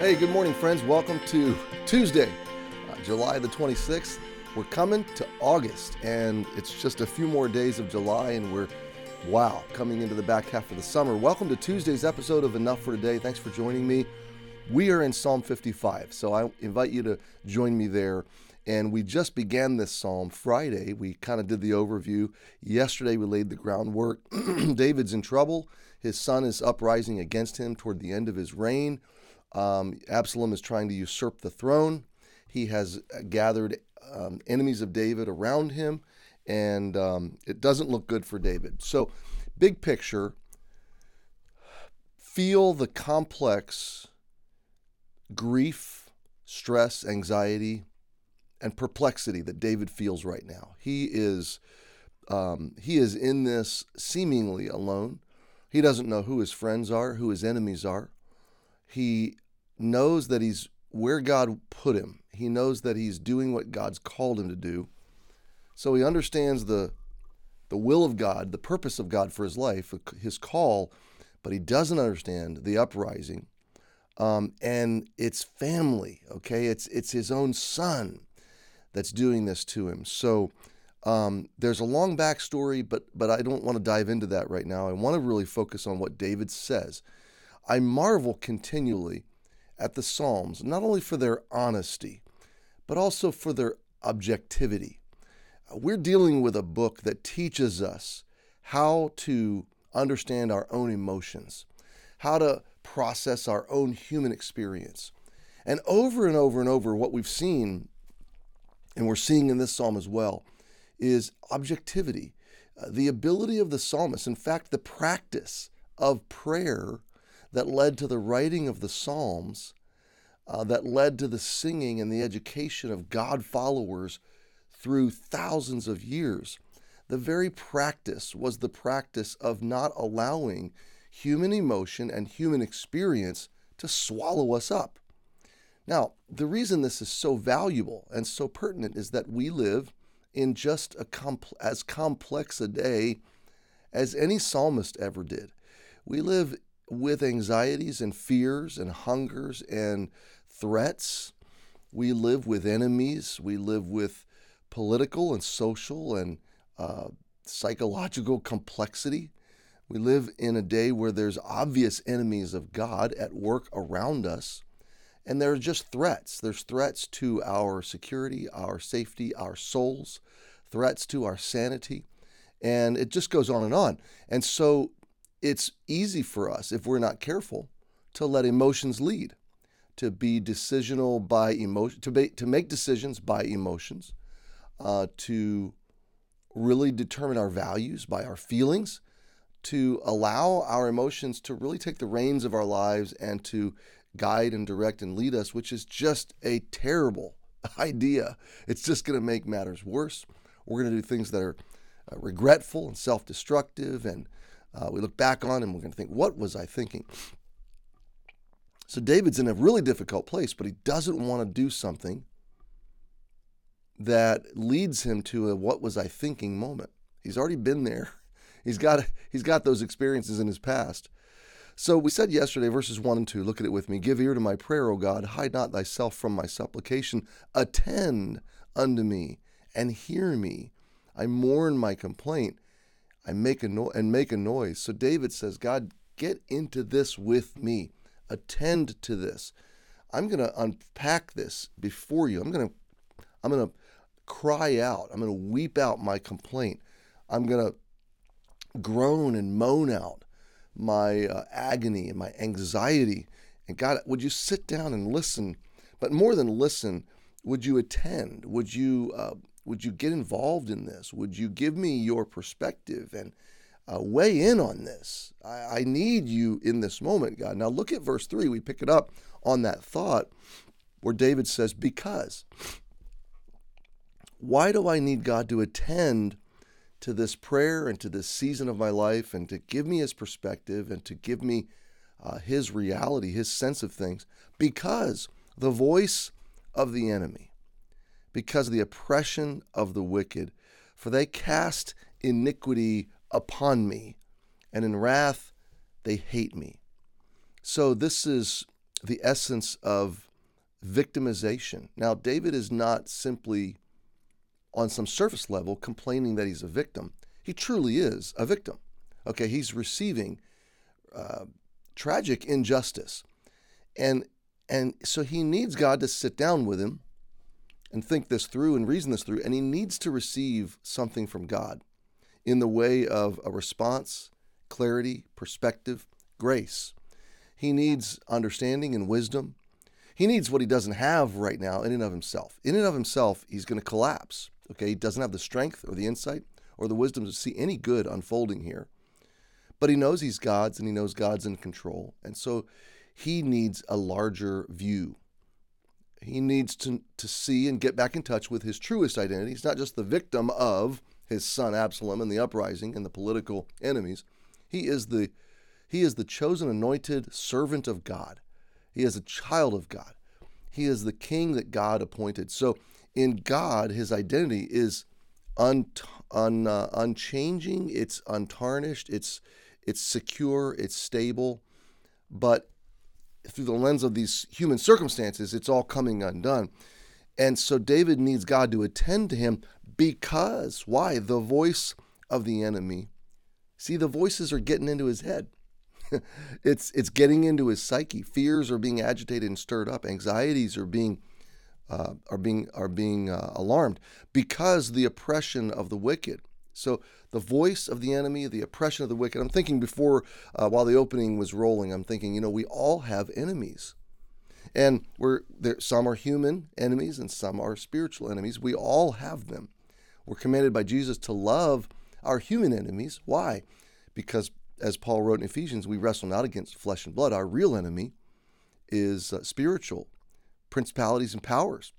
Hey, good morning, friends. Welcome to Tuesday, uh, July the 26th. We're coming to August, and it's just a few more days of July, and we're, wow, coming into the back half of the summer. Welcome to Tuesday's episode of Enough for Today. Thanks for joining me. We are in Psalm 55, so I invite you to join me there. And we just began this psalm Friday. We kind of did the overview. Yesterday, we laid the groundwork. David's in trouble. His son is uprising against him toward the end of his reign. Um, Absalom is trying to usurp the throne. He has gathered um, enemies of David around him, and um, it doesn't look good for David. So, big picture, feel the complex grief, stress, anxiety, and perplexity that David feels right now. He is um, he is in this seemingly alone. He doesn't know who his friends are, who his enemies are. He knows that he's where God put him. He knows that he's doing what God's called him to do. So he understands the the will of God, the purpose of God for his life, his call, but he doesn't understand the uprising. Um, and it's family, okay? It's it's his own son that's doing this to him. So um, there's a long backstory, but but I don't want to dive into that right now. I want to really focus on what David says. I marvel continually at the Psalms, not only for their honesty, but also for their objectivity. Uh, we're dealing with a book that teaches us how to understand our own emotions, how to process our own human experience. And over and over and over, what we've seen, and we're seeing in this psalm as well, is objectivity. Uh, the ability of the psalmist, in fact, the practice of prayer that led to the writing of the Psalms, uh, that led to the singing and the education of God followers through thousands of years. The very practice was the practice of not allowing human emotion and human experience to swallow us up. Now, the reason this is so valuable and so pertinent is that we live in just a compl- as complex a day as any psalmist ever did. We live with anxieties and fears and hungers and threats. We live with enemies. We live with political and social and uh, psychological complexity. We live in a day where there's obvious enemies of God at work around us. And there are just threats. There's threats to our security, our safety, our souls, threats to our sanity. And it just goes on and on. And so it's easy for us, if we're not careful, to let emotions lead, to be decisional by emotion, to, be, to make decisions by emotions, uh, to really determine our values by our feelings, to allow our emotions to really take the reins of our lives and to guide and direct and lead us, which is just a terrible idea. It's just going to make matters worse. We're going to do things that are uh, regretful and self destructive and uh, we look back on and we're going to think, what was I thinking? So David's in a really difficult place, but he doesn't want to do something that leads him to a what was I thinking moment. He's already been there. He's got he's got those experiences in his past. So we said yesterday, verses 1 and 2, look at it with me. Give ear to my prayer, O God. Hide not thyself from my supplication. Attend unto me and hear me. I mourn my complaint. I make a no- and make a noise. So David says, God, get into this with me. Attend to this. I'm going to unpack this before you. I'm going to I'm going to cry out. I'm going to weep out my complaint. I'm going to groan and moan out my uh, agony and my anxiety. And God, would you sit down and listen? But more than listen, would you attend? Would you uh, would you get involved in this? Would you give me your perspective and uh, weigh in on this? I, I need you in this moment, God. Now look at verse 3. We pick it up on that thought where David says, Because. Why do I need God to attend to this prayer and to this season of my life and to give me his perspective and to give me uh, his reality, his sense of things? Because the voice of the enemy, because of the oppression of the wicked. For they cast iniquity upon me, and in wrath they hate me. So this is the essence of victimization. Now, David is not simply on some surface level complaining that he's a victim. He truly is a victim. Okay, he's receiving uh, tragic injustice, and and so he needs God to sit down with him and think this through and reason this through, and he needs to receive something from God in the way of a response, clarity, perspective, grace. He needs understanding and wisdom. He needs what he doesn't have right now in and of himself. In and of himself, he's going to collapse. Okay, he doesn't have the strength or the insight or the wisdom to see any good unfolding here. But he knows he's God's and he knows God's in control. And so he needs a larger view. He needs to, to see and get back in touch with his truest identity. He's not just the victim of his son Absalom and the uprising and the political enemies. He is the he is the chosen anointed servant of God. He is a child of God. He is the king that God appointed. So in God, his identity is un, un, uh, unchanging, it's untarnished, it's, it's secure, it's stable. But through the lens of these human circumstances, it's all coming undone. And so David needs God to attend to him because, why? The voice of the enemy. See, the voices are getting into his head. it's it's getting into his psyche. Fears are being agitated and stirred up. Anxieties are being uh, are being are being uh, alarmed because the oppression of the wicked. So the voice of the enemy, the oppression of the wicked. I'm thinking before, uh, while the opening was rolling, I'm thinking, you know, we all have enemies, and we're there. Some are human enemies, and some are spiritual enemies. We all have them. We're commanded by Jesus to love our human enemies. Why? Because as Paul wrote in Ephesians, we wrestle not against flesh and blood. Our real enemy is uh, spiritual principalities and powers,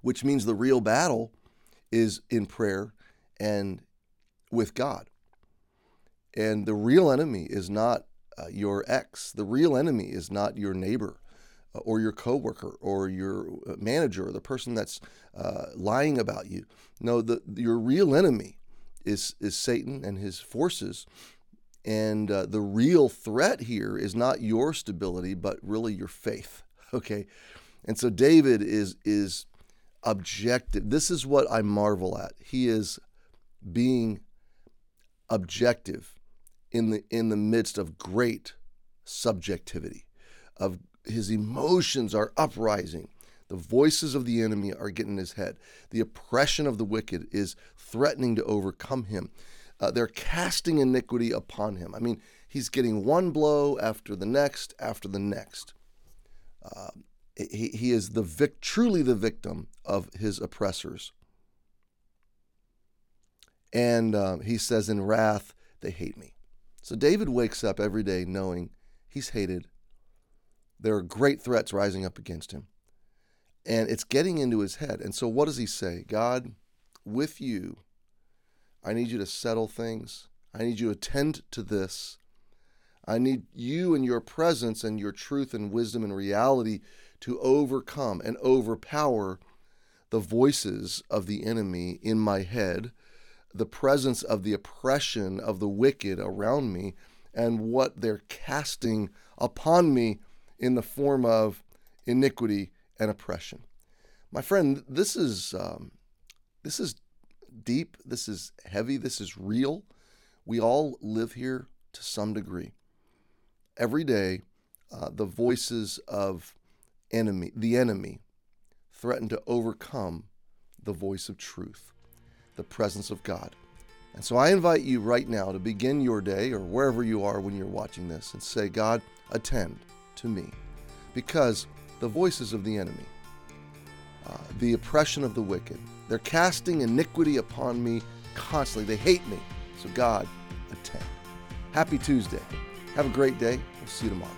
which means the real battle is in prayer and with God. And the real enemy is not uh, your ex. The real enemy is not your neighbor uh, or your coworker or your uh, manager or the person that's uh, lying about you. No, the, your real enemy is is Satan and his forces. And uh, the real threat here is not your stability, but really your faith. Okay, and so David is is objective. This is what I marvel at. He is being objective in the in the midst of great subjectivity. Of his emotions are uprising. The voices of the enemy are getting in his head. The oppression of the wicked is threatening to overcome him. Uh, they're casting iniquity upon him. I mean, he's getting one blow after the next after the next. Uh, he, he is the vic, truly the victim of his oppressors. And uh, he says, in wrath, they hate me. So David wakes up every day knowing he's hated. There are great threats rising up against him. And it's getting into his head. And so what does he say? God, with you, I need you to settle things. I need you to attend to this. I need you and your presence and your truth and wisdom and reality to overcome and overpower the voices of the enemy in my head, the presence of the oppression of the wicked around me, and what they're casting upon me in the form of iniquity and oppression. My friend, this is um, this is deep. This is heavy. This is real. We all live here to some degree. Every day, uh, the voices of enemy, the enemy, threaten to overcome the voice of truth, the presence of God. And so I invite you right now to begin your day or wherever you are when you're watching this and say, God, attend to me. Because the voices of the enemy, uh, the oppression of the wicked, they're casting iniquity upon me constantly. They hate me. So, God, attend. Happy Tuesday. Have a great day. We'll see you tomorrow.